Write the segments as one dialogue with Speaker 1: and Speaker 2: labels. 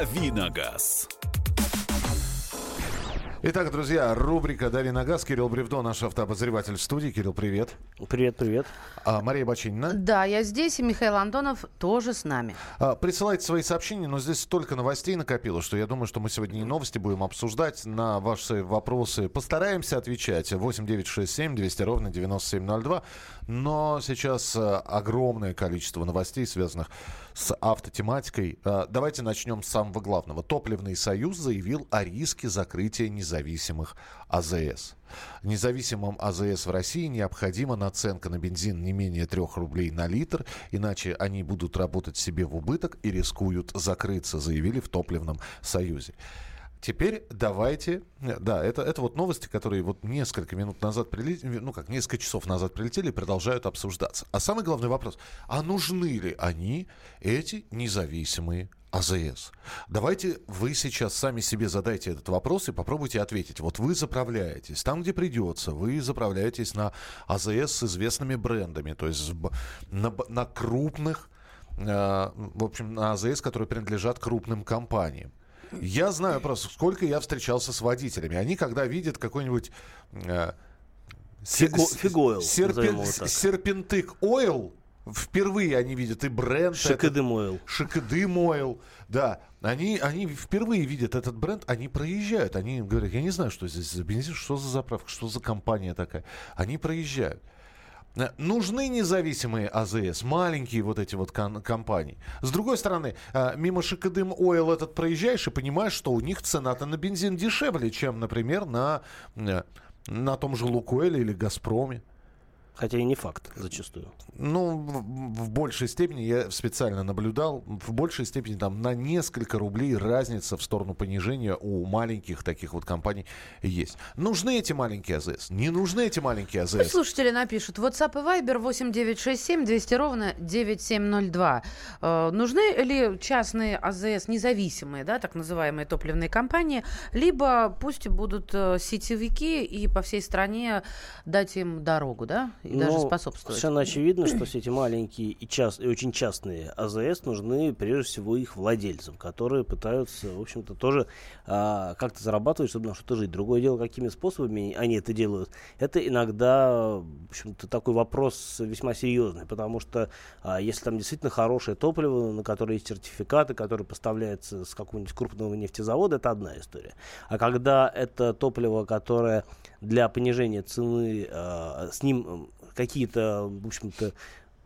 Speaker 1: Давиногаз.
Speaker 2: Итак, друзья, рубрика «Дави на газ». Кирилл Бревдо, наш автообозреватель в студии. Кирилл, привет.
Speaker 3: Привет, привет.
Speaker 2: А, Мария Бачинина.
Speaker 4: Да, я здесь, и Михаил Антонов тоже с нами.
Speaker 2: А, присылайте свои сообщения, но здесь столько новостей накопилось, что я думаю, что мы сегодня и новости будем обсуждать. На ваши вопросы постараемся отвечать. 8 9 6 7 200 ровно 9702. Но сейчас а, огромное количество новостей, связанных с автотематикой. А, давайте начнем с самого главного. Топливный союз заявил о риске закрытия независимых АЗС. Независимым АЗС в России необходима наценка на бензин не менее 3 рублей на литр, иначе они будут работать себе в убыток и рискуют закрыться, заявили в Топливном союзе. Теперь давайте... Да, это, это вот новости, которые вот несколько минут назад прилетели, ну как, несколько часов назад прилетели и продолжают обсуждаться. А самый главный вопрос, а нужны ли они, эти независимые АЗС. Давайте вы сейчас сами себе задайте этот вопрос и попробуйте ответить. Вот вы заправляетесь там, где придется, вы заправляетесь на АЗС с известными брендами, то есть на, на крупных, э, в общем, на АЗС, которые принадлежат крупным компаниям. Я знаю просто, сколько я встречался с водителями. Они, когда видят какой-нибудь... Э,
Speaker 3: Фиго, фигойл,
Speaker 2: серпен, серпентык ойл, впервые они видят и бренд.
Speaker 3: Шикадым Ойл.
Speaker 2: Шикадым Ойл, да. Они, они впервые видят этот бренд, они проезжают. Они говорят, я не знаю, что здесь за бензин, что за заправка, что за компания такая. Они проезжают. Э, нужны независимые АЗС, маленькие вот эти вот компании. С другой стороны, э, мимо Шикадым Ойл этот проезжаешь и понимаешь, что у них цена-то на бензин дешевле, чем, например, на, э, на том же Лукойле или Газпроме.
Speaker 3: Хотя и не факт зачастую.
Speaker 2: Ну, в, в большей степени, я специально наблюдал, в большей степени там на несколько рублей разница в сторону понижения у маленьких таких вот компаний есть. Нужны эти маленькие АЗС? Не нужны эти маленькие АЗС?
Speaker 4: Пусть слушатели напишут. WhatsApp и Viber 8967 200 ровно 9702. Э, нужны ли частные АЗС, независимые, да, так называемые топливные компании, либо пусть будут э, сетевики и по всей стране дать им дорогу, да? И даже
Speaker 3: Ну,
Speaker 4: способствовать.
Speaker 3: Совершенно очевидно, что все эти маленькие и, част, и очень частные АЗС нужны прежде всего их владельцам, которые пытаются, в общем-то, тоже а, как-то зарабатывать, чтобы на что-то жить. Другое дело, какими способами они это делают, это иногда, в общем-то, такой вопрос весьма серьезный, потому что а, если там действительно хорошее топливо, на которое есть сертификаты, которое поставляется с какого-нибудь крупного нефтезавода, это одна история. А когда это топливо, которое для понижения цены, а, с ним какие-то, в общем-то,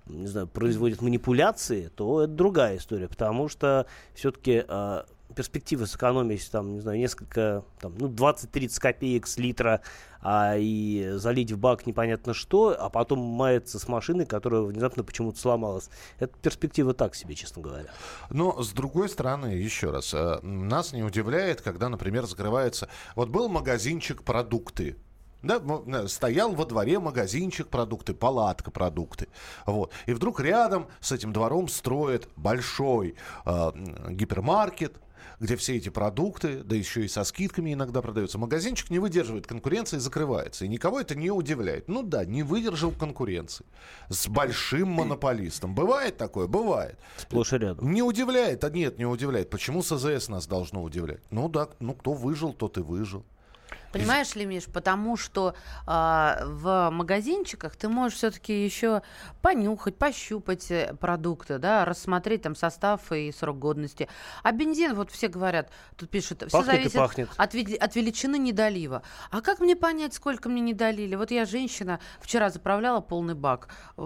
Speaker 3: не знаю, производят манипуляции, то это другая история, потому что все-таки э, перспективы сэкономить там, не знаю, несколько, там, ну, 20-30 копеек с литра, а и залить в бак непонятно что, а потом маяться с машиной, которая внезапно почему-то сломалась. Это перспектива так себе, честно говоря.
Speaker 2: Но, с другой стороны, еще раз, э, нас не удивляет, когда, например, закрывается... Вот был магазинчик продукты, да, стоял во дворе магазинчик продукты, палатка продукты. Вот. И вдруг рядом с этим двором строят большой э, гипермаркет, где все эти продукты, да еще и со скидками иногда продаются. Магазинчик не выдерживает конкуренции и закрывается. И никого это не удивляет. Ну да, не выдержал конкуренции. С большим монополистом. Бывает такое? Бывает.
Speaker 3: Сплошь и рядом.
Speaker 2: Не удивляет? А нет, не удивляет. Почему с АЗС нас должно удивлять? Ну да, ну кто выжил, тот и выжил.
Speaker 4: Понимаешь ли, Миш, потому что э, в магазинчиках ты можешь все-таки еще понюхать, пощупать э, продукты, да, рассмотреть там состав и срок годности. А бензин, вот все говорят, тут пишут, все
Speaker 3: Пахнет
Speaker 4: зависит
Speaker 3: пахнет.
Speaker 4: От, от величины недолива. А как мне понять, сколько мне не долили? Вот я женщина, вчера заправляла полный бак. Э,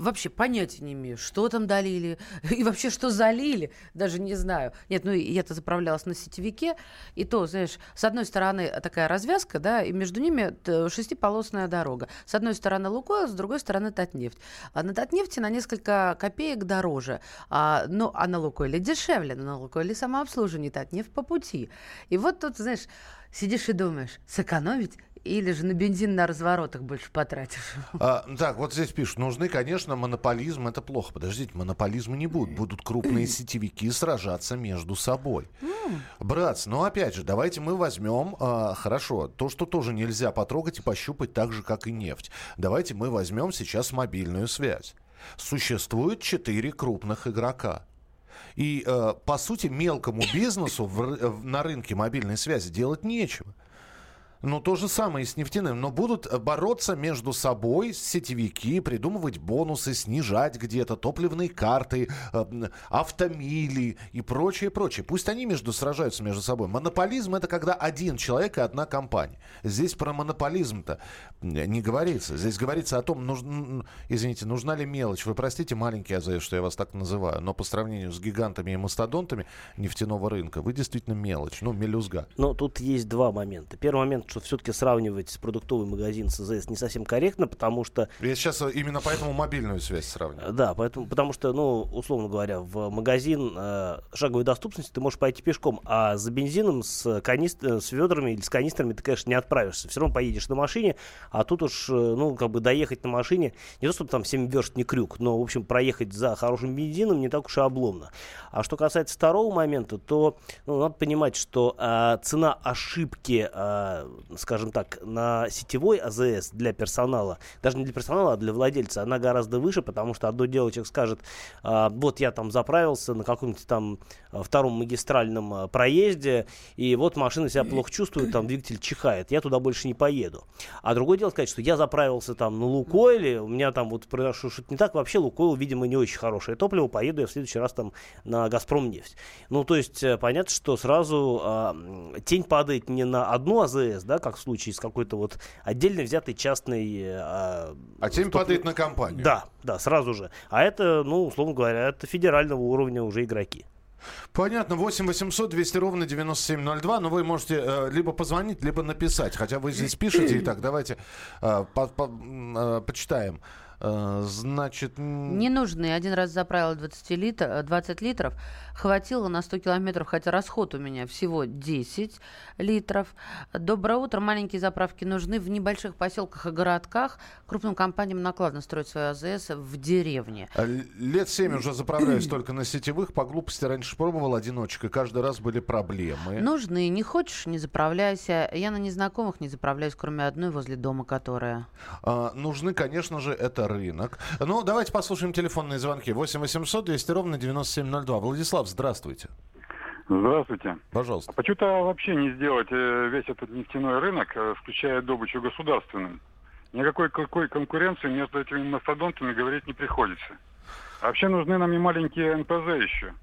Speaker 4: Вообще понятия не имею, что там долили и вообще что залили, даже не знаю. Нет, ну я-то заправлялась на сетевике, и то, знаешь, с одной стороны такая развязка, да, и между ними шестиполосная дорога. С одной стороны Лукойл, с другой стороны Татнефть. А на Татнефти на несколько копеек дороже, а, ну, а на Лукойле дешевле, но на Лукойле самообслуживание Татнефть по пути. И вот тут, знаешь, сидишь и думаешь, сэкономить или же на бензин на разворотах больше потратишь.
Speaker 2: А, так, вот здесь пишут, нужны, конечно, монополизм, это плохо. Подождите, монополизма не будет. Будут крупные сетевики сражаться между собой. Братцы, ну опять же, давайте мы возьмем, а, хорошо, то, что тоже нельзя потрогать и пощупать так же, как и нефть. Давайте мы возьмем сейчас мобильную связь. Существует четыре крупных игрока. И, э, по сути, мелкому бизнесу в, на рынке мобильной связи делать нечего. Ну, то же самое и с нефтяным. Но будут бороться между собой сетевики, придумывать бонусы, снижать где-то топливные карты, э, автомили и прочее, прочее. Пусть они между сражаются между собой. Монополизм это когда один человек и одна компания. Здесь про монополизм-то не говорится. Здесь говорится о том, нуж... извините, нужна ли мелочь. Вы простите, маленький АЗС, что я вас так называю, но по сравнению с гигантами и мастодонтами нефтяного рынка, вы действительно мелочь, ну, мелюзга.
Speaker 3: Но тут есть два момента. Первый момент, что все-таки сравнивать продуктовый магазин с АЗС не совсем корректно, потому что...
Speaker 2: Я сейчас э, именно поэтому мобильную связь сравниваю.
Speaker 3: Да, поэтому, потому что, ну, условно говоря, в магазин э, шаговой доступности ты можешь пойти пешком, а за бензином с, канист... Э, с ведрами или с канистрами ты, конечно, не отправишься. Все равно поедешь на машине, а тут уж, э, ну, как бы доехать на машине, не то, чтобы там 7 верст не крюк, но, в общем, проехать за хорошим бензином не так уж и обломно. А что касается второго момента, то ну, надо понимать, что э, цена ошибки, э, скажем так, на сетевой АЗС для персонала, даже не для персонала, а для владельца, она гораздо выше, потому что одно дело человек скажет, э, вот я там заправился на каком-нибудь там втором магистральном э, проезде, и вот машина себя плохо чувствует, там двигатель чихает, я туда больше не поеду. А другое дело сказать, что я заправился там на Лукойле, у меня там вот произошло что-то не так, вообще Лукойл, видимо, не очень хорошее топливо, поеду я в следующий раз там на Газпром нефть. Ну, то есть, э, понятно, что сразу тень падает не на одну АЗС, да, как в случае с какой-то вот отдельно взятой частной... Э,
Speaker 2: а тень топлив... падает на компанию.
Speaker 3: Да, да, сразу же. А это, ну, условно говоря, это федерального уровня уже игроки.
Speaker 2: Понятно. 8 800 200 ровно 9702. Но вы можете э, либо позвонить, либо написать. Хотя вы здесь пишете. Итак, давайте э, по, по, э, почитаем. Э, значит...
Speaker 4: Не нужны. Один раз заправил 20, литр, 20 литров. Хватило на 100 километров, хотя расход у меня всего 10 литров. Доброе утро. Маленькие заправки нужны в небольших поселках и городках. Крупным компаниям накладно строить свою АЗС в деревне.
Speaker 2: А лет 7 уже заправляюсь только на сетевых. По глупости раньше пробовал одиночек, и каждый раз были проблемы.
Speaker 4: Нужны. Не хочешь, не заправляйся. Я на незнакомых не заправляюсь, кроме одной возле дома, которая.
Speaker 2: А, нужны, конечно же, это рынок. Ну, давайте послушаем телефонные звонки. 8 800 200 ровно 9702. Владислав, здравствуйте.
Speaker 1: Здравствуйте.
Speaker 2: Пожалуйста.
Speaker 1: А почему-то вообще не сделать э, весь этот нефтяной рынок, э, включая добычу государственным? Никакой какой конкуренции между этими мастодонтами говорить не приходится. вообще нужны нам и маленькие НПЗ еще.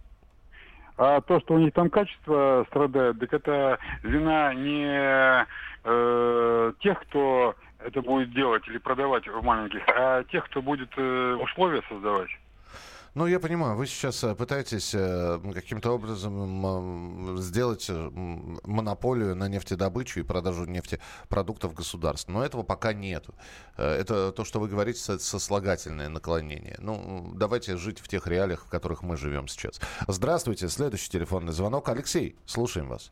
Speaker 1: А то, что у них там качество страдает, так это вина не э, тех, кто это будет делать или продавать в маленьких, а тех, кто будет э, условия создавать.
Speaker 2: Ну, я понимаю, вы сейчас э, пытаетесь э, каким-то образом сделать монополию на нефтедобычу и продажу нефтепродуктов государств. Но этого пока нет. Это то, что вы говорите, сослагательное наклонение. Ну, давайте жить в тех реалиях, в которых мы живем сейчас. Здравствуйте. Следующий телефонный звонок. Алексей, слушаем вас.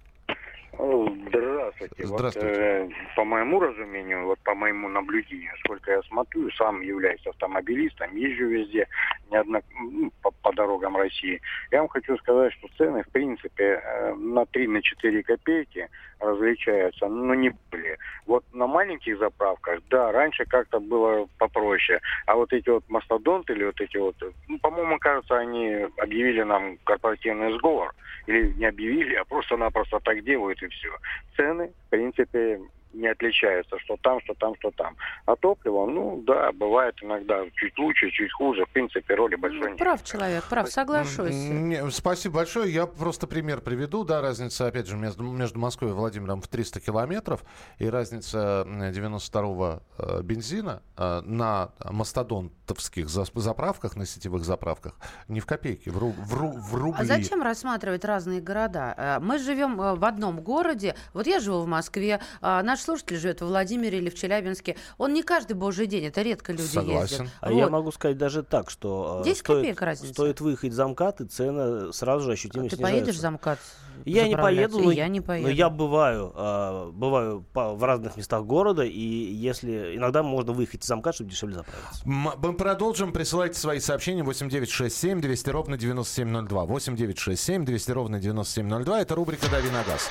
Speaker 5: Здравствуйте. Здравствуйте. Вот, э, по моему разумению, вот по моему наблюдению, сколько я смотрю, сам являюсь автомобилистом, езжу везде, неодно, ну, по, по дорогам России. Я вам хочу сказать, что цены, в принципе, э, на 3-4 копейки различаются, но не более. Вот на маленьких заправках, да, раньше как-то было попроще. А вот эти вот мастодонты или вот эти вот, ну, по-моему, кажется, они объявили нам корпоративный сговор. Или не объявили, а просто-напросто так делают и все. Цены, в принципе, не отличаются, что там, что там, что там. А топливо, ну да, бывает иногда чуть лучше, чуть хуже. В принципе, роли большой нет.
Speaker 4: Прав человек, прав, соглашусь.
Speaker 2: Не, спасибо большое. Я просто пример приведу. Да, разница, опять же, между, между Москвой и Владимиром в 300 километров. И разница 92-го э, бензина э, на мастодонтовских заправках, на сетевых заправках, не в копейке, в, ру, в, ру, в рубли.
Speaker 4: А зачем рассматривать разные города? Э, мы живем в одном городе. Вот я живу в Москве, а наш слушатель живет в Владимире или в Челябинске, он не каждый божий день, это редко люди
Speaker 2: Согласен.
Speaker 4: ездят.
Speaker 3: А вот. я могу сказать даже так, что
Speaker 4: 10 э, стоит, копеек разница.
Speaker 3: стоит выехать за МКАД, и цены сразу же ощутимо а
Speaker 4: ты поедешь за МКАД?
Speaker 3: Я не поеду, но
Speaker 4: я не поеду.
Speaker 3: но я бываю, э, бываю по, в разных местах города, и если иногда можно выехать за МКАД, чтобы дешевле заправиться.
Speaker 2: Мы продолжим. Присылайте свои сообщения 8967 200 ровно 9702. 8967 200 ровно 9702. Это рубрика «Дави на газ».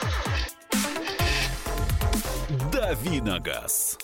Speaker 6: «Давиногаз».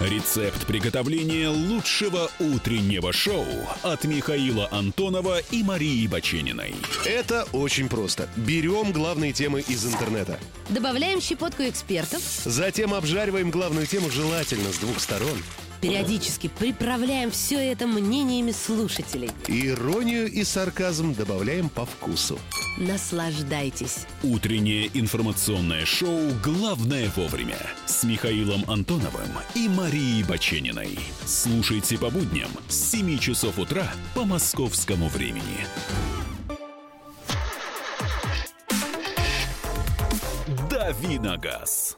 Speaker 6: Рецепт приготовления лучшего утреннего шоу от Михаила Антонова и Марии Бачениной.
Speaker 7: Это очень просто. Берем главные темы из интернета.
Speaker 8: Добавляем щепотку экспертов.
Speaker 7: Затем обжариваем главную тему желательно с двух сторон.
Speaker 8: Периодически приправляем все это мнениями слушателей.
Speaker 7: Иронию и сарказм добавляем по вкусу.
Speaker 8: Наслаждайтесь.
Speaker 6: Утреннее информационное шоу «Главное вовремя» с Михаилом Антоновым и Марией Бачениной. Слушайте по будням с 7 часов утра по московскому времени. Давиногаз.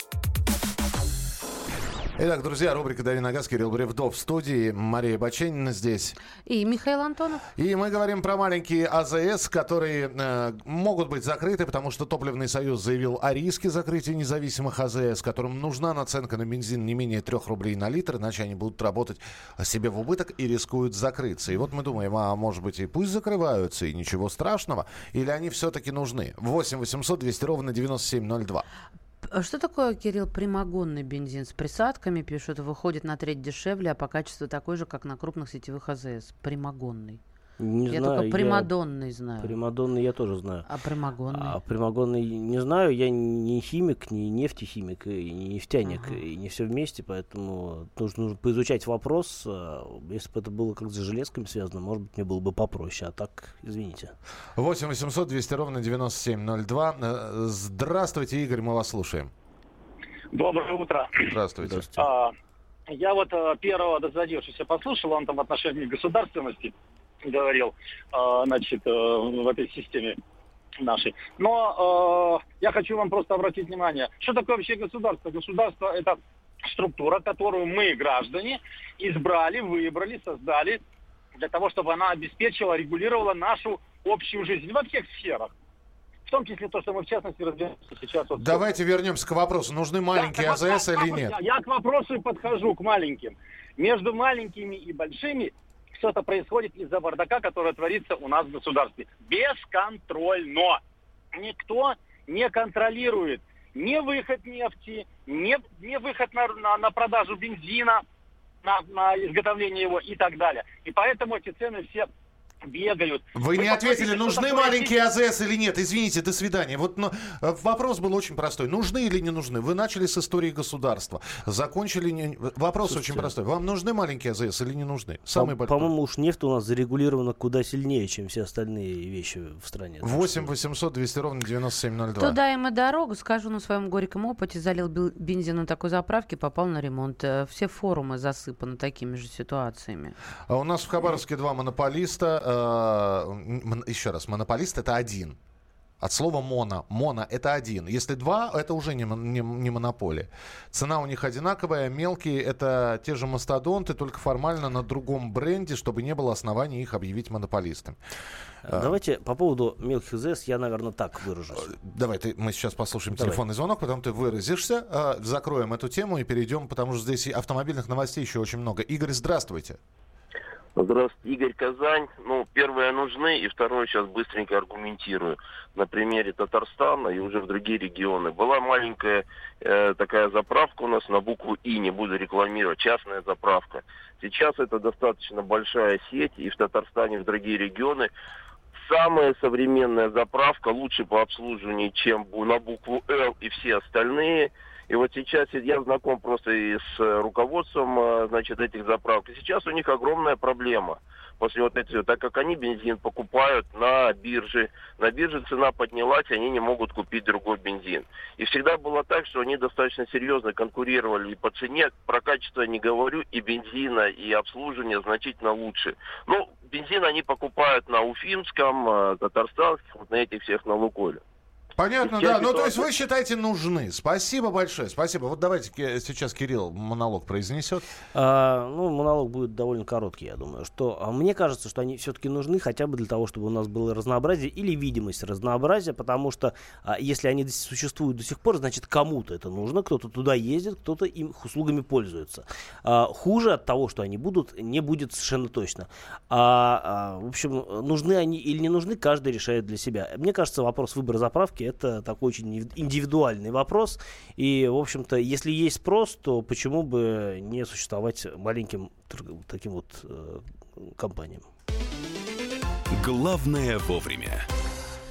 Speaker 2: Итак, друзья, рубрика «Дави на газ», Кирилл Бревдов в студии, Мария Баченина здесь.
Speaker 4: И Михаил Антонов.
Speaker 2: И мы говорим про маленькие АЗС, которые э, могут быть закрыты, потому что Топливный союз заявил о риске закрытия независимых АЗС, которым нужна наценка на бензин не менее 3 рублей на литр, иначе они будут работать себе в убыток и рискуют закрыться. И вот мы думаем, а может быть и пусть закрываются, и ничего страшного, или они все-таки нужны? 8 800 200 ровно 9702.
Speaker 4: А Что такое, Кирилл, прямогонный бензин с присадками? Пишут, выходит на треть дешевле, а по качеству такой же, как на крупных сетевых АЗС. Прямогонный.
Speaker 3: Не
Speaker 4: я
Speaker 3: знаю,
Speaker 4: только примадонный знаю.
Speaker 3: Примадонный я тоже знаю.
Speaker 4: А прямогонный?
Speaker 3: А примагонный не знаю, я не химик, не нефтехимик, и не нефтяник,
Speaker 4: Ага.
Speaker 3: и не все вместе, поэтому нужно, нужно поизучать вопрос. А, Если бы это было как с железками связано, может быть, мне было бы попроще, а так, извините.
Speaker 2: 8 800 200 ровно 9702. Э, Здравствуйте, Игорь, мы вас слушаем.
Speaker 9: Доброе утро.
Speaker 2: Здравствуйте.
Speaker 3: Здравствуйте.
Speaker 9: А, я вот э, первого дозадевшегося послушал, он там в отношении государственности говорил, а, значит, э, в этой системе нашей. Но э, я хочу вам просто обратить внимание, что такое вообще государство? Государство это структура, которую мы, граждане, избрали, выбрали, создали для того, чтобы она обеспечивала, регулировала нашу общую жизнь во всех сферах. В том числе то, что мы в частности разбираемся сейчас. Вот
Speaker 2: Давайте вернемся к вопросу. Нужны маленькие
Speaker 9: Да,
Speaker 2: АЗС
Speaker 9: да,
Speaker 2: или нет?
Speaker 9: Я, я к вопросу и подхожу, к маленьким. Между маленькими и большими это происходит из-за бардака, который творится у нас в государстве. Бесконтрольно. Никто не контролирует ни выход нефти, ни, ни выход на, на, на продажу бензина, на, на изготовление его и так далее. И поэтому эти цены все бегают.
Speaker 2: Вы не ответили, нужны маленькие АЗС или нет. Извините, до свидания. Вот но, э, вопрос был очень простой. Нужны или не нужны? Вы начали с истории государства. Закончили... не- Вопрос
Speaker 3: Слушайте,
Speaker 2: очень простой. Вам нужны маленькие АЗС или не нужны? Самый
Speaker 3: По-
Speaker 2: большой.
Speaker 3: По-моему, уж нефть у нас зарегулирована куда сильнее, чем все остальные вещи в стране. Так
Speaker 2: 8
Speaker 3: что-
Speaker 2: 800 200 ровно 9702.
Speaker 4: Туда им и дорогу, скажу на своем горьком опыте, залил бензин на такой заправке, попал на ремонт. Э, Все форумы засыпаны такими же ситуациями.
Speaker 2: А у нас в Хабаровске два монополиста. Э, еще раз, монополист это один. От слова моно. Моно это один. Если два, это уже не, не, не монополия. Цена у них одинаковая. Мелкие это те же мастодонты, только формально на другом бренде, чтобы не было оснований их объявить монополистами.
Speaker 3: А, Давайте по поводу мелких ЗС я, наверное, так выражусь.
Speaker 2: Давай, ты, мы сейчас послушаем
Speaker 3: Давай.
Speaker 2: телефонный звонок, потом ты выразишься, э, закроем эту тему и перейдем, потому что здесь автомобильных новостей еще очень много. Игорь, здравствуйте.
Speaker 10: Здравствуйте, Игорь Казань. Ну, первое нужны, и второе сейчас быстренько аргументирую. На примере Татарстана и уже в другие регионы. Была маленькая э, такая заправка у нас на букву И, не буду рекламировать, частная заправка. Сейчас это достаточно большая сеть, и в Татарстане, и в другие регионы. Самая современная заправка, лучше по обслуживанию, чем на букву Л и все остальные. И вот сейчас я знаком просто и с э, руководством, э, значит, этих заправок. И сейчас у них огромная проблема. После вот этого, так как они бензин покупают на бирже, на бирже цена поднялась, они не могут купить другой бензин. И всегда было так, что они достаточно серьезно конкурировали и по цене, про качество не говорю, и бензина, и обслуживание значительно лучше. Ну, бензин они покупают на Уфимском, э, Татарстанском, вот на этих всех на Лукойле.
Speaker 2: Понятно, да. Ну, то есть вы считаете нужны. Спасибо большое. Спасибо. Вот давайте сейчас Кирилл монолог произнесет.
Speaker 3: А, ну, монолог будет довольно короткий, я думаю. Что, а мне кажется, что они все-таки нужны хотя бы для того, чтобы у нас было разнообразие или видимость разнообразия, потому что а, если они существуют до сих пор, значит кому-то это нужно, кто-то туда ездит, кто-то им услугами пользуется. А, хуже от того, что они будут, не будет совершенно точно. А, а, в общем, нужны они или не нужны, каждый решает для себя. Мне кажется, вопрос выбора заправки страховки, это такой очень индивидуальный вопрос. И, в общем-то, если есть спрос, то почему бы не существовать маленьким таким вот э, компаниям?
Speaker 6: Главное вовремя.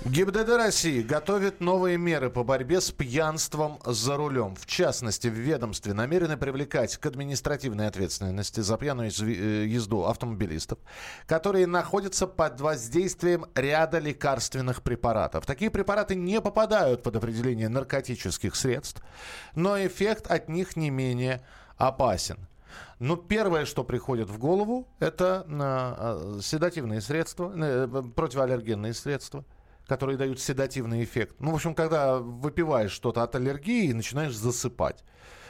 Speaker 2: ГИБДД России готовит новые меры по борьбе с пьянством за рулем. В частности, в ведомстве намерены привлекать к административной ответственности за пьяную э, езду автомобилистов, которые находятся под воздействием ряда лекарственных препаратов. Такие препараты не попадают под определение наркотических средств, но эффект от них не менее опасен. Ну, первое, что приходит в голову, это э, седативные средства, э, противоаллергенные средства – которые дают седативный эффект. Ну, в общем, когда выпиваешь что-то от аллергии, начинаешь засыпать.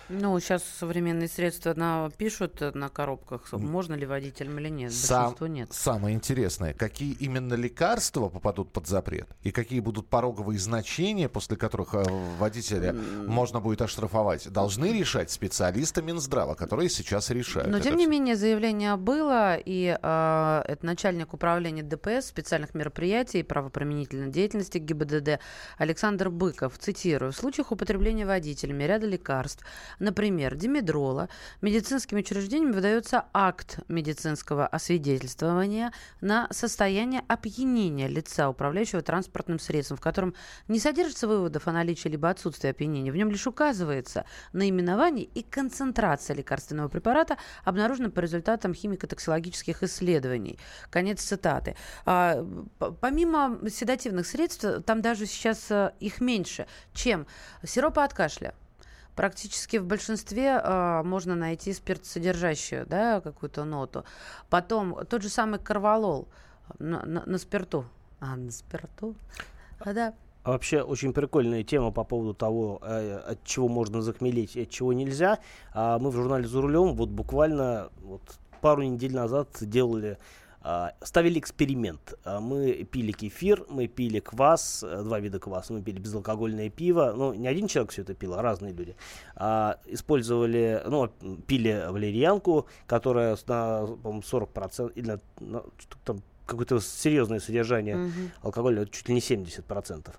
Speaker 4: Ну, сейчас современные средства на, пишут на коробках, можно ли водителям или нет.
Speaker 2: Сам, нет. Самое интересное, какие именно лекарства попадут под запрет и какие будут пороговые значения, после которых э, водителя можно будет оштрафовать, должны решать специалисты Минздрава, которые сейчас решают.
Speaker 4: Но, тем не все. менее, заявление было, и э, это начальник управления ДПС, специальных мероприятий и правоприменительной деятельности ГИБДД Александр Быков, цитирую, в случаях употребления водителями ряда лекарств Например, димедрола. Медицинским учреждениям выдается акт медицинского освидетельствования на состояние опьянения лица, управляющего транспортным средством, в котором не содержится выводов о наличии либо отсутствии опьянения. В нем лишь указывается наименование и концентрация лекарственного препарата, обнаружена по результатам химико-токсикологических исследований. Конец цитаты. А, помимо седативных средств, там даже сейчас э, их меньше, чем сиропа от кашля, практически в большинстве э, можно найти спиртсодержащую да, какую-то ноту. Потом тот же самый карвалол на, на, на спирту. А, на спирту? А, да.
Speaker 3: А вообще очень прикольная тема по поводу того, э, от чего можно захмелеть и от чего нельзя. А мы в журнале «За рулем» вот буквально вот пару недель назад делали ставили эксперимент. А, мы пили кефир, мы пили квас, э, два вида кваса, мы пили безалкогольное пиво. Ну, не один человек все это пил, а разные люди. А, использовали, ну, пили валерьянку, которая на, по-моему, 40% или на, на, там какое-то серьезное содержание угу. алкоголя, чуть ли не 70%.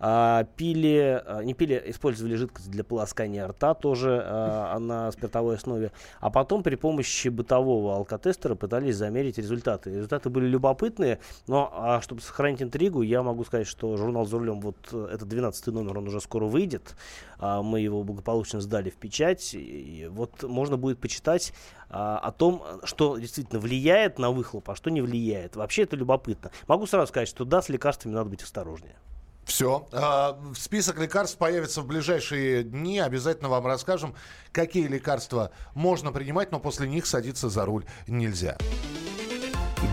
Speaker 3: А, пили, а, не пили, использовали жидкость для полоскания рта тоже а, на спиртовой основе. А потом при помощи бытового алкотестера пытались замерить результаты. Результаты были любопытные, но а, чтобы сохранить интригу, я могу сказать, что журнал «За рулем», вот этот 12 номер, он уже скоро выйдет. А, мы его благополучно сдали в печать. И вот можно будет почитать а, о том, что действительно влияет на выхлоп, а что не влияет. Вообще это любопытно. Могу сразу сказать, что да, с лекарствами надо быть осторожнее.
Speaker 2: Все. А, список лекарств появится в ближайшие дни. Обязательно вам расскажем, какие лекарства можно принимать, но после них садиться за руль нельзя.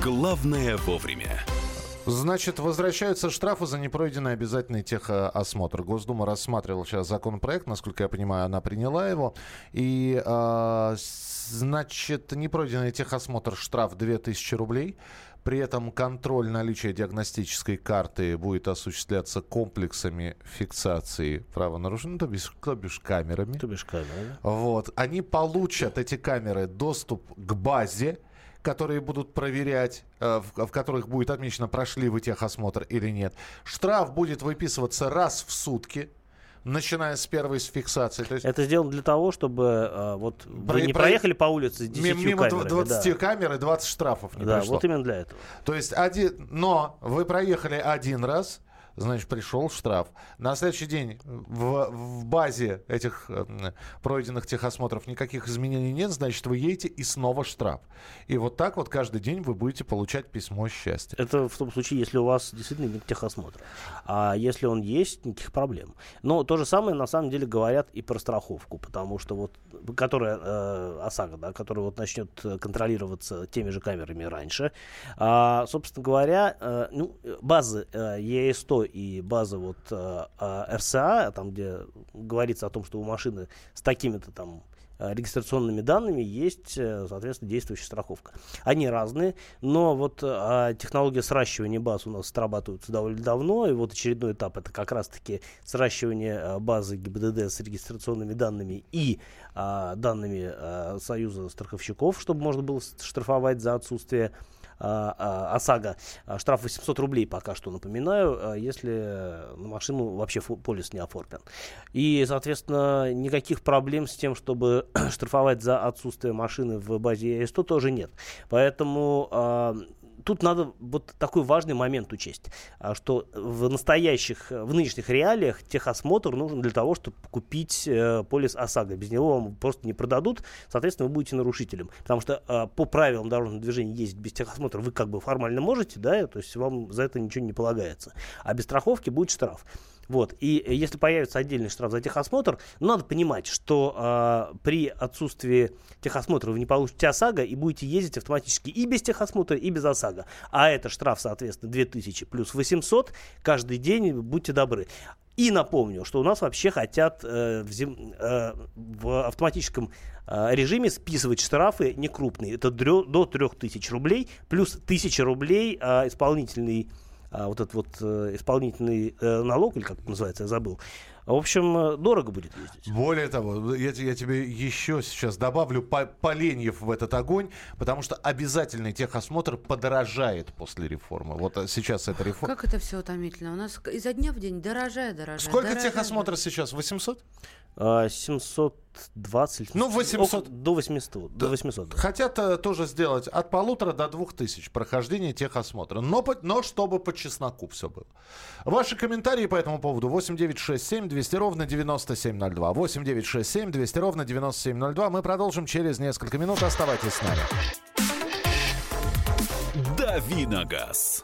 Speaker 6: Главное вовремя.
Speaker 2: Значит, возвращаются штрафы за непройденный обязательный техосмотр. Госдума рассматривала сейчас законопроект, насколько я понимаю, она приняла его. И, э, значит, непройденный техосмотр штраф 2000 рублей. При этом контроль наличия диагностической карты будет осуществляться комплексами фиксации правонарушений, то бишь, то бишь камерами.
Speaker 3: То бишь камерами.
Speaker 2: Вот. Они получат, эти камеры, доступ к базе, которые будут проверять, э, в, которых будет отмечено, прошли вы техосмотр или нет. Штраф будет выписываться раз в сутки начиная с первой с фиксации.
Speaker 3: То есть... Это сделано для того, чтобы э, вот Про, вы не про... проехали по улице с 10
Speaker 2: Мимо
Speaker 3: камерами.
Speaker 2: 20 да. камер и 20 штрафов не
Speaker 3: Да,
Speaker 2: пришло.
Speaker 3: вот именно для этого.
Speaker 2: То есть один, но вы проехали один раз, значит, пришел штраф. На следующий день в, в базе этих э, пройденных техосмотров никаких изменений нет, значит, вы едете и снова штраф. И вот так вот каждый день вы будете получать письмо счастья.
Speaker 3: Это в том случае, если у вас действительно нет техосмотра. А если он есть, никаких проблем. Но то же самое на самом деле говорят и про страховку, потому что вот, которая, э, ОСАГО, да, которая вот начнет контролироваться теми же камерами раньше. А, собственно говоря, э, ну, базы э, ЕС-100 и база вот э, э, РСА, там, где говорится о том, что у машины с такими-то там э, регистрационными данными есть, э, соответственно, действующая страховка. Они разные, но вот а, технология сращивания баз у нас срабатывается довольно давно, и вот очередной этап это как раз-таки сращивание базы ГИБДД с регистрационными данными и а, данными а, Союза страховщиков, чтобы можно было штрафовать за отсутствие ОСАГО, а, штраф 800 рублей пока что, напоминаю, а, если на машину вообще полис не оформлен. И, соответственно, никаких проблем с тем, чтобы штрафовать за отсутствие машины в базе ЕС-100 тоже нет. Поэтому а, тут надо вот такой важный момент учесть, а, что в настоящих, в нынешних реалиях техосмотр нужен для того, чтобы купить э, полис ОСАГО. Без него вам просто не продадут, соответственно, вы будете нарушителем. Потому что э, по правилам дорожного движения ездить без техосмотра вы как бы формально можете, да, то есть вам за это ничего не полагается. А без страховки будет штраф. Вот. И если появится отдельный штраф за техосмотр, ну, надо понимать, что э, при отсутствии техосмотра вы не получите ОСАГО и будете ездить автоматически и без техосмотра, и без ОСАГО. А это штраф, соответственно, 2000 плюс 800 каждый день, будьте добры. И напомню, что у нас вообще хотят э, в, зем, э, в автоматическом э, режиме списывать штрафы не крупные. Это дрё, до 3000 рублей плюс 1000 рублей э, исполнительный а, вот этот вот э, исполнительный э, налог, или как это называется, я забыл. В общем, э, дорого будет ездить.
Speaker 2: Более того, я, я тебе еще сейчас добавлю по- поленьев в этот огонь, потому что обязательный техосмотр подорожает после реформы. Вот сейчас эта реформа.
Speaker 4: Как это все утомительно. У нас изо дня в день дорожает, дорожает.
Speaker 2: Сколько
Speaker 4: дорожает,
Speaker 2: техосмотр сейчас? 800?
Speaker 3: А, 720.
Speaker 2: Ну, 800.
Speaker 3: Около- До 800. До 800 да.
Speaker 2: Хотят э, тоже сделать от полутора до двух тысяч прохождения техосмотра. Но, по- но чтобы по чесноку все было. Ваши комментарии по этому поводу 8967 200 ровно 9702. 8967 200 ровно 9702. Мы продолжим через несколько минут. Оставайтесь с нами.
Speaker 6: Давиногаз.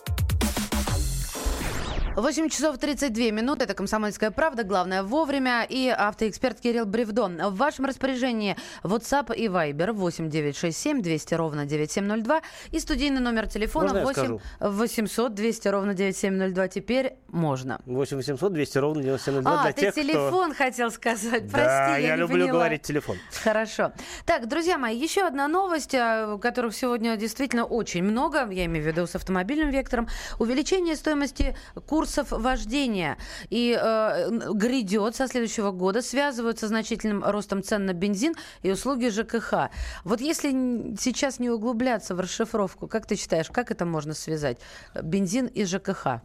Speaker 4: 8 часов 32 минуты. Это «Комсомольская правда». Главное вовремя. И автоэксперт Кирилл Бревдон. В вашем распоряжении WhatsApp и Viber 8 967 200 ровно 9702. И студийный номер телефона
Speaker 3: Можно я
Speaker 4: 8
Speaker 3: скажу?
Speaker 4: 800 200 ровно 9702. Теперь можно.
Speaker 3: 8 800 200 ровно 9702
Speaker 4: А,
Speaker 3: для
Speaker 4: ты
Speaker 3: тех,
Speaker 4: телефон хотел сказать.
Speaker 3: кто...
Speaker 4: Прости,
Speaker 3: Да,
Speaker 4: я,
Speaker 3: я, люблю
Speaker 4: поняла.
Speaker 3: говорить телефон.
Speaker 4: Хорошо. Так, друзья мои, еще одна новость, э, которых сегодня действительно очень много, я имею в виду с автомобильным вектором. Увеличение стоимости курсов вождения. И э, грядет со следующего года, связывают со значительным ростом цен на бензин и услуги ЖКХ. Вот если сейчас не углубляться в расшифровку, как ты считаешь, как это можно связать? Бензин и ЖКХ.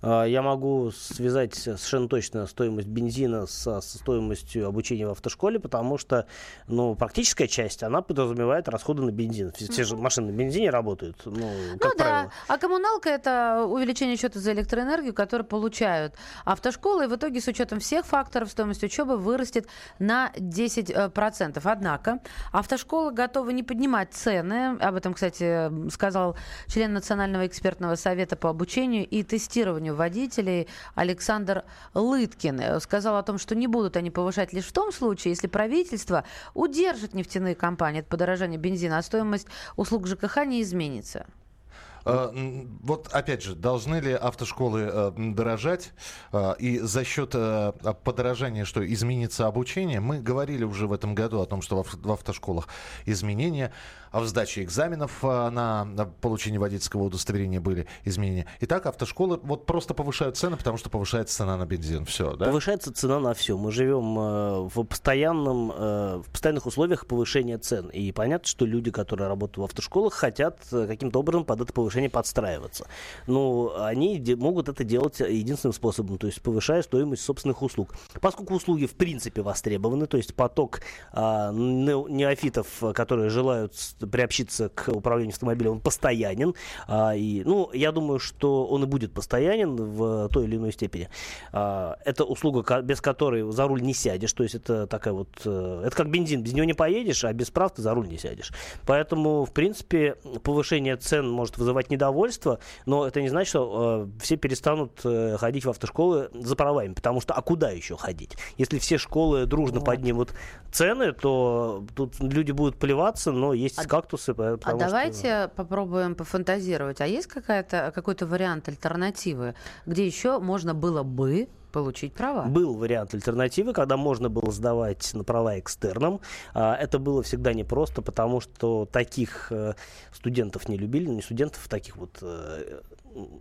Speaker 3: А, Я могу связать совершенно точно стоимость бензина со, стоимостью обучения в автошколе, потому что ну, практическая часть, она подразумевает расходы на бензин. Все, все же машины на бензине работают, ну, как
Speaker 4: ну
Speaker 3: правило.
Speaker 4: да, а коммуналка это увеличение счета за электроэнергию, который получают автошколы, и в итоге с учетом всех факторов стоимость учебы вырастет на 10%. Однако автошколы готовы не поднимать цены, об этом, кстати, сказал член Национального экспертного совета по обучению и тестированию водителей Александр Лыткин. Э, Сказал о том, что не будут они повышать лишь в том случае, если правительство удержит нефтяные компании от подорожания бензина, а стоимость услуг ЖКХ не изменится.
Speaker 2: Э, Вот опять же, должны ли автошколы э, дорожать? И за счет э, подорожания, что изменится обучение, мы говорили уже в этом году о том, что в автошколах изменения, а в сдаче экзаменов э, на получение водительского удостоверения были изменения. Итак, автошколы вот просто повышают цены, потому что повышается цена на бензин. Все, да?
Speaker 3: Повышается цена на все. Мы живем э, в, постоянном, э, в постоянных условиях повышения цен. И понятно, что люди, которые работают в автошколах, хотят э, каким-то образом под это повышение подстраиваться. Но они могут это делать единственным способом, то есть повышая стоимость собственных услуг. Поскольку услуги в принципе востребованы, то есть поток а, не- неофитов, которые желают приобщиться к управлению автомобилем, он постоянен. А, и, ну, я думаю, что он и будет постоянен в той или иной степени. А, это услуга, без которой за руль не сядешь. То есть это такая вот... э, Это как бензин. Без него не поедешь, а без прав ты за руль не сядешь. Поэтому, в принципе, повышение цен может вызывать вызывать недовольство, но это не значит, что э, все перестанут э, ходить в автошколы за правами, потому что а куда еще ходить? Если все школы дружно
Speaker 4: Вот.
Speaker 3: поднимут цены, то тут люди будут плеваться, но есть
Speaker 4: А-
Speaker 3: кактусы. по-
Speaker 4: А
Speaker 3: потому что-
Speaker 4: давайте попробуем пофантазировать. А есть какая-то, какой-то вариант альтернативы, где еще можно было бы получить права?
Speaker 3: Был вариант альтернативы, когда можно было сдавать на права экстерном. А, Это было всегда непросто, потому что таких э, студентов не любили, не студентов, таких вот э,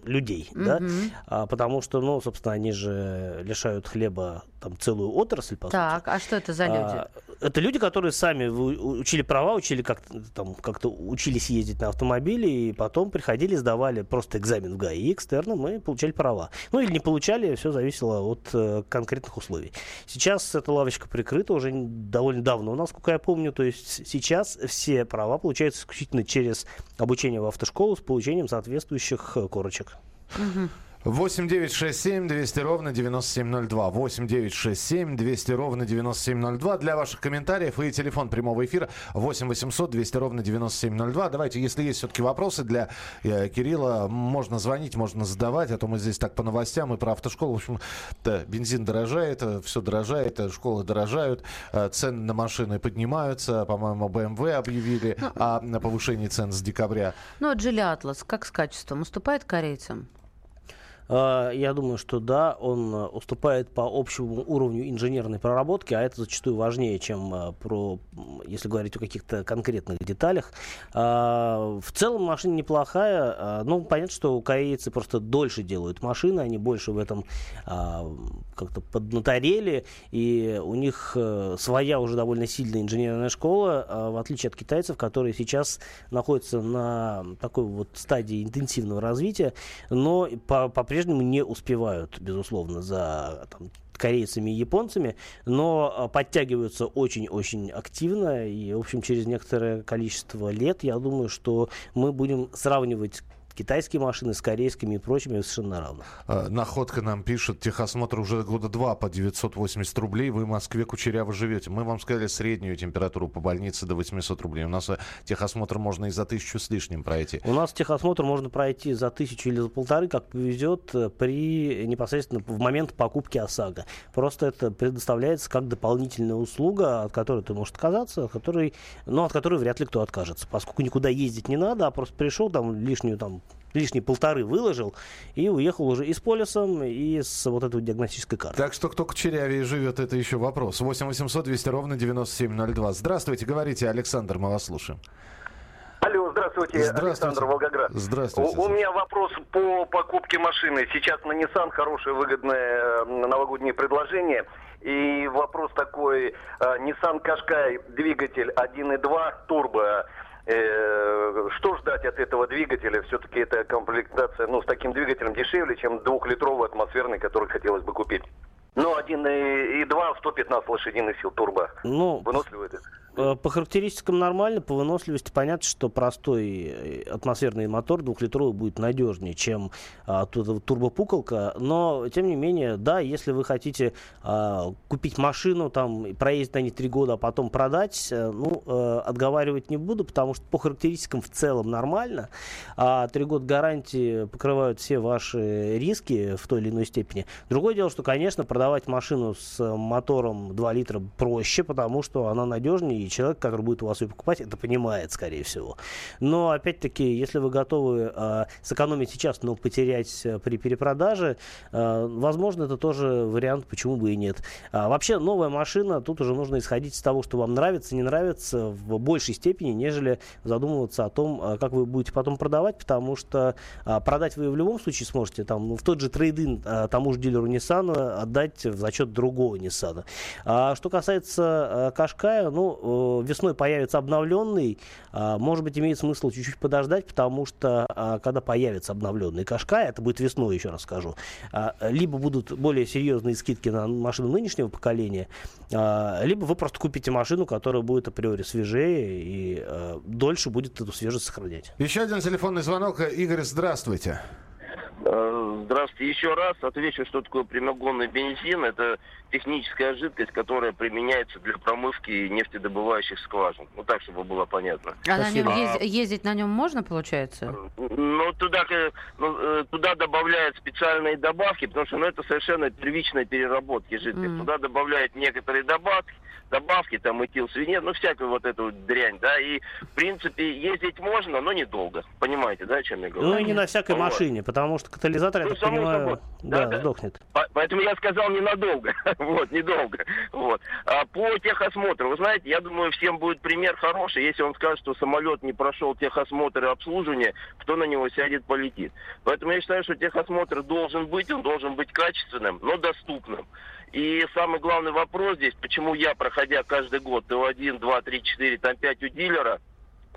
Speaker 3: людей, да,
Speaker 4: Мгм.
Speaker 3: А, потому что, ну, собственно, они же лишают хлеба там целую отрасль, по сути.
Speaker 4: Так, а что это за люди?
Speaker 3: А, Это люди, которые сами учили права, учили как-то там как-то учились ездить на автомобиле и потом приходили, сдавали просто экзамен в ГАИ экстерном и получали права. Ну или не получали, все зависело от э, конкретных условий. Сейчас эта лавочка прикрыта уже довольно давно, насколько я помню. То есть сейчас все права получаются исключительно через обучение в автошколу с получением соответствующих э, корочек.
Speaker 4: Мгм.
Speaker 2: 8 9 6 7 200 ровно 9702. 8 9 6 7 200 ровно 9702. Для ваших комментариев и телефон прямого эфира 8 800 200 ровно 9702. Давайте, если есть все-таки вопросы для э, Кирилла, можно звонить, можно задавать, а то мы здесь так по новостям и про автошколу. В общем, да, бензин дорожает, все дорожает, э, школы дорожают, э, цены на машины поднимаются. По-моему, BMW объявили о на повышении цен с декабря.
Speaker 4: Ну, а Джили Атлас, как с качеством, уступает корейцам?
Speaker 3: А, Я думаю, что да, он э, уступает по общему уровню инженерной проработки, а это зачастую важнее, чем э, про, если говорить о каких-то конкретных деталях. А, В целом машина неплохая. а, Ну, понятно, что корейцы просто дольше делают машины, они больше в этом как-то поднаторели, и у них э, своя уже довольно сильная инженерная школа, в отличие от китайцев, которые сейчас находятся на такой вот стадии интенсивного развития, но по- по-прежнему не успевают, безусловно, за там, корейцами и японцами, но а, подтягиваются очень-очень активно, и, в общем, через некоторое количество лет, я думаю, что мы будем сравнивать китайские машины с корейскими и прочими совершенно равно.
Speaker 2: Э, Находка нам пишет, техосмотр уже года два по 980 рублей. Вы в Москве кучеряво живете. Мы вам сказали среднюю температуру по больнице до 800 рублей. У нас э, техосмотр можно и за тысячу с лишним пройти.
Speaker 3: У нас техосмотр можно пройти за тысячу или за полторы, как повезет, э, при непосредственно в момент покупки ОСАГО. Просто это предоставляется как дополнительная услуга, от которой ты можешь отказаться, от которой, но от которой вряд ли кто откажется, поскольку никуда ездить не надо, а просто пришел там лишнюю там лишние полторы выложил и уехал уже и с полисом, и с вот этой диагностической картой.
Speaker 2: Так что кто кучерявее живет, это еще вопрос. 8 800 200 ровно 9702. Здравствуйте, говорите, Александр, мы вас слушаем.
Speaker 11: Алло, здравствуйте,
Speaker 2: Здравствуйте.
Speaker 11: Александр Волгоград.
Speaker 2: Здравствуйте.
Speaker 11: У, у меня вопрос по покупке машины. Сейчас на Nissan хорошее выгодное новогоднее предложение. И вопрос такой, э, Nissan Qashqai, двигатель 1.2 турбо. Э, Что ждать от этого двигателя? Все-таки эта комплектация, ну, с таким двигателем дешевле, чем двухлитровый атмосферный, который хотелось бы купить. Ну, 1.2, 115 лошадиных сил турбо.
Speaker 3: Ну,
Speaker 11: Выносливый это.
Speaker 3: Э, По характеристикам нормально, по выносливости понятно, что простой э, атмосферный мотор двухлитровый будет надежнее, чем а, турбопуколка. Но, тем не менее, да, если вы хотите а, купить машину, там, проездить на ней три года, а потом продать, э, ну, э, отговаривать не буду, потому что по характеристикам в целом нормально. А три года гарантии покрывают все ваши риски в той или иной степени. Другое дело, что, конечно, продавать машину с мотором 2 литра проще, потому что она надежнее, и человек, который будет у вас ее покупать, это понимает, скорее всего. Но, опять-таки, если вы готовы э, сэкономить сейчас, но потерять э, при перепродаже, э, возможно, это тоже вариант, почему бы и нет. А, вообще, новая машина, тут уже нужно исходить из того, что вам нравится, не нравится в большей степени, нежели задумываться о том, э, как вы будете потом продавать, потому что э, продать вы в любом случае сможете, там, ну, в тот же трейдин э, тому же дилеру Nissan отдать в зачет другого Nissan. А что касается э, Кашкая, ну, весной появится обновленный, а, может быть, имеет смысл чуть-чуть подождать, потому что а, когда появится обновленный Кашкай, это будет весной, еще раз скажу, а, либо будут более серьезные скидки на машины нынешнего поколения, либо вы просто купите машину, которая будет априори свежее и дольше будет эту свежесть сохранять.
Speaker 2: Еще один телефонный звонок. Игорь, здравствуйте.
Speaker 10: Э, Здравствуйте еще раз. Отвечу, что такое прямогонный бензин. Это техническая жидкость, которая применяется для промывки нефтедобывающих скважин. Ну так, чтобы было понятно.
Speaker 4: А на нем
Speaker 10: А,
Speaker 4: ез- ездить на нем можно, получается?
Speaker 10: Ну, туда, э, ну, э, туда добавляют специальные добавки, потому что ну, это совершенно первичная переработки жидкости.
Speaker 4: Мгм.
Speaker 10: Туда добавляют некоторые добавки, добавки, там, этилсвинец, ну, всякую вот эту вот дрянь, да, и, в принципе, ездить можно, но недолго. Понимаете, да, о чем я говорю?
Speaker 3: Ну и не на всякой
Speaker 10: Вот.
Speaker 3: машине, потому что катализатор, я
Speaker 10: Ну,
Speaker 3: так
Speaker 10: само
Speaker 3: понимаю,
Speaker 10: собой.
Speaker 3: да,
Speaker 10: Да, да.
Speaker 3: сдохнет.
Speaker 10: По- Поэтому я сказал ненадолго. вот, недолго. Вот. А по техосмотру, вы знаете, я думаю, всем будет пример хороший, если он скажет, что самолет не прошел техосмотр и обслуживание, кто на него сядет, полетит. Поэтому я считаю, что техосмотр должен быть, он должен быть качественным, но доступным. И самый главный вопрос здесь, почему я, проходя каждый год ТО-1, 2, 3, 4, там 5 у дилера,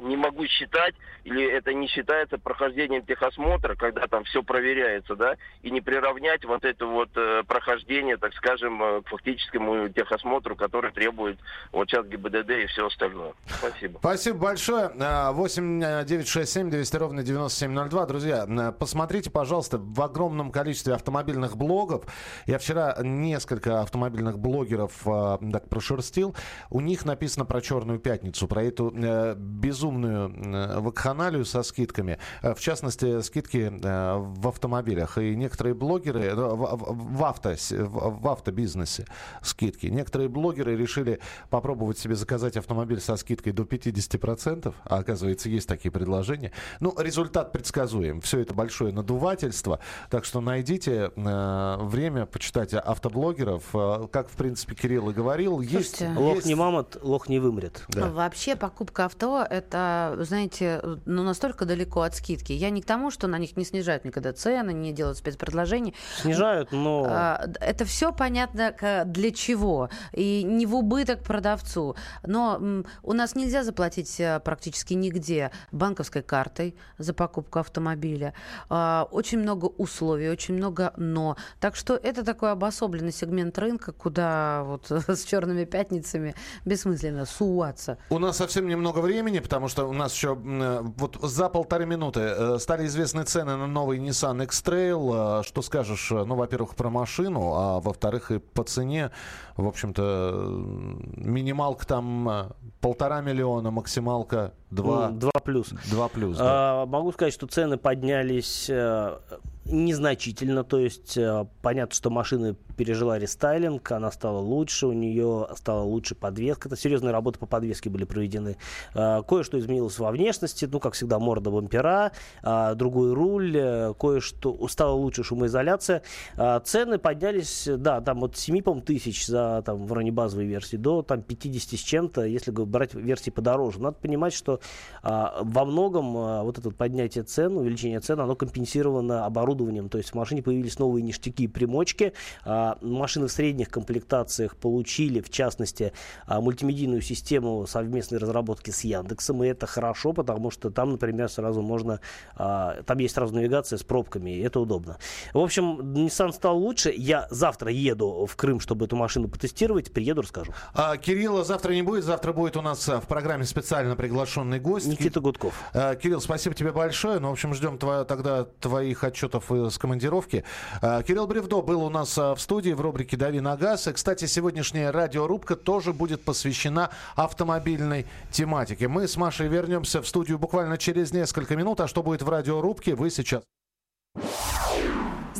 Speaker 10: не могу считать, или это не считается прохождением техосмотра, когда там все проверяется, да, и не приравнять вот это вот э, прохождение, так скажем, э, к фактическому техосмотру, который требует вот сейчас ГИБДД и все остальное. Спасибо.
Speaker 2: Спасибо большое. А, 8 э, 967 200 ровно 9702. Друзья, э, посмотрите, пожалуйста, в огромном количестве автомобильных блогов. Я вчера несколько автомобильных блогеров э, так прошерстил. У них написано про Черную пятницу, про эту э, безумную э, вакханалию со скидками. Э, в частности, скидки э, в автомобилях. И некоторые блогеры в, авто, в, автобизнесе скидки. Некоторые блогеры решили попробовать себе заказать автомобиль со скидкой до 50%, а оказывается, есть такие предложения. Ну, результат предсказуем. Все это большое надувательство. Так что найдите э, время, почитайте автоблогеров. Э, как, в принципе, Кирилл и говорил, есть...
Speaker 4: Слушайте,
Speaker 3: Лох
Speaker 2: есть-
Speaker 3: не мамонт, лох не вымрет.
Speaker 2: Да.
Speaker 4: Вообще покупка авто это, знаете, ну настолько далеко от скидки. Я не к тому, что на них не снижают никогда цены, не делают спецпредложений.
Speaker 3: Снижают, но...
Speaker 4: А, Это все понятно для чего. И не в убыток продавцу. Но у нас нельзя заплатить э, практически нигде банковской картой за покупку автомобиля. А, Очень много условий, очень много но. Так что это такой обособленный сегмент рынка, куда вот с черными пятницами бессмысленно суваться.
Speaker 2: У нас совсем немного времени, потому что у нас еще э, вот за полторы минуты э, стали известны цены на новый Nissan X-Trail. Э, Что скажешь, э, ну, во-первых, про машину, а во-вторых, и по цене. В общем-то, минималка там полтора миллиона, максималка два.
Speaker 3: Ну, два плюс.
Speaker 2: Два плюс, да.
Speaker 3: А, могу сказать, что цены поднялись незначительно. То есть э, понятно, что машина пережила рестайлинг, она стала лучше, у нее стала лучше подвеска. Это серьезные работы по подвеске были проведены. Э, кое-что изменилось во внешности, ну, как всегда, морда бампера, э, другой руль, э, кое-что стало лучше шумоизоляция. Э, цены поднялись, да, там от 7, по тысяч за там, в районе базовой версии до там 50 с чем-то, если брать версии подороже. Надо понимать, что а, во многом а, вот это поднятие цен, увеличение цен, оно компенсировано оборудованием. То есть в машине появились новые ништяки и примочки. А, машины в средних комплектациях получили, в частности, а, мультимедийную систему совместной разработки с Яндексом. И это хорошо, потому что там, например, сразу можно... а, там есть сразу навигация с пробками, и это удобно. В общем, Nissan стал лучше. Я завтра еду в Крым, чтобы эту машину потестировать. Приеду, расскажу.
Speaker 2: А, Кирилла завтра не будет. Завтра будет у нас в программе специально приглашенный гость.
Speaker 3: Никита Гудков.
Speaker 2: А, Кирилл, спасибо тебе большое. Ну, в общем, ждем тогда твоих отчетов из командировки. А, Кирилл Бревдо был у нас а, в студии в рубрике «Дави на газ». И, кстати, сегодняшняя радиорубка тоже будет посвящена автомобильной тематике. Мы с Машей вернемся в студию буквально через несколько минут. А что будет в радиорубке, вы сейчас...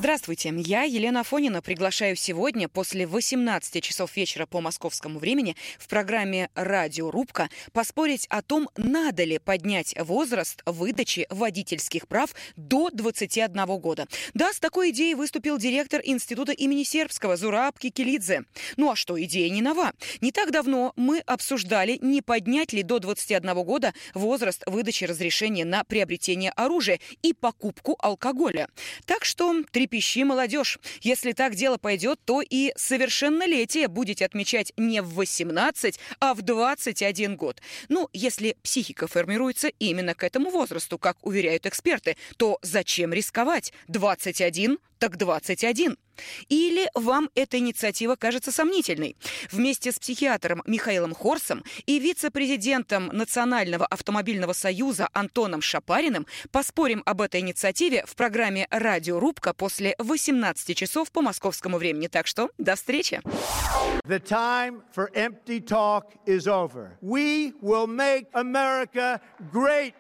Speaker 12: Здравствуйте, я, Елена Афонина, приглашаю сегодня после 18 часов вечера по московскому времени в программе «Радиорубка» поспорить о том, надо ли поднять возраст выдачи водительских прав до 21 года. Да, с такой идеей выступил директор Института имени Сербского Зураб Кикелидзе. Ну а что, идея не нова. Не так давно мы обсуждали, не поднять ли до 21 года возраст выдачи разрешения на приобретение оружия и покупку алкоголя. Так что трепещи, молодежь. Если так дело пойдет, то и совершеннолетие будете отмечать не в 18, а в 21 год. Ну, если психика формируется именно к этому возрасту, как уверяют эксперты, то зачем рисковать? 21 так 21. Или вам эта инициатива кажется сомнительной? Вместе с психиатром Михаилом Хорсом и вице-президентом Национального автомобильного союза Антоном Шапариным поспорим об этой инициативе в программе «Радиорубка» после 18 часов по московскому времени. Так что до встречи!
Speaker 13: The time for empty talk is over. We will make America great.